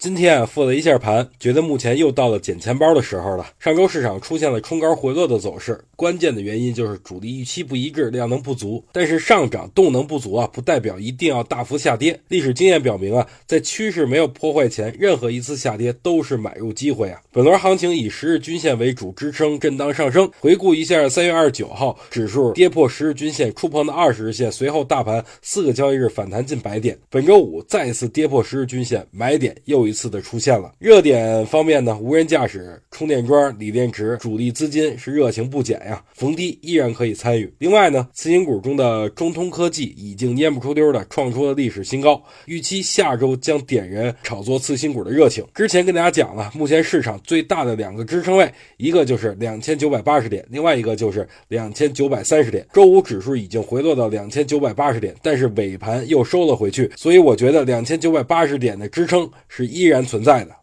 今天啊，复了一下盘，觉得目前又到了捡钱包的时候了。上周市场出现了冲高回落的走势，关键的原因就是主力预期不一致，量能不足。但是上涨动能不足啊，不代表一定要大幅下跌。历史经验表明啊，在趋势没有破坏前，任何一次下跌都是买入机会啊。本轮行情以十日均线为主支撑，震荡上升。回顾一下三月二十九号指数跌破十日均线，触碰的二十日线，随后大盘四个交易日反弹近百点。本周五再次跌破十日均线，买点又一次的出现了。热点方面呢，无人驾驶、充电桩、锂电池，主力资金是热情不减呀，逢低依然可以参与。另外呢，次新股中的中通科技已经蔫不出溜的创出了历史新高，预期下周将点燃炒作次新股的热情。之前跟大家讲了，目前市场最大的两个支撑位，一个就是两千九百八十点，另外一个就是两千九百三十点。周五指数已经回落到两千九百八十点，但是尾盘又收了回去，所以我觉得两千九百八十点的支撑是一依然存在的。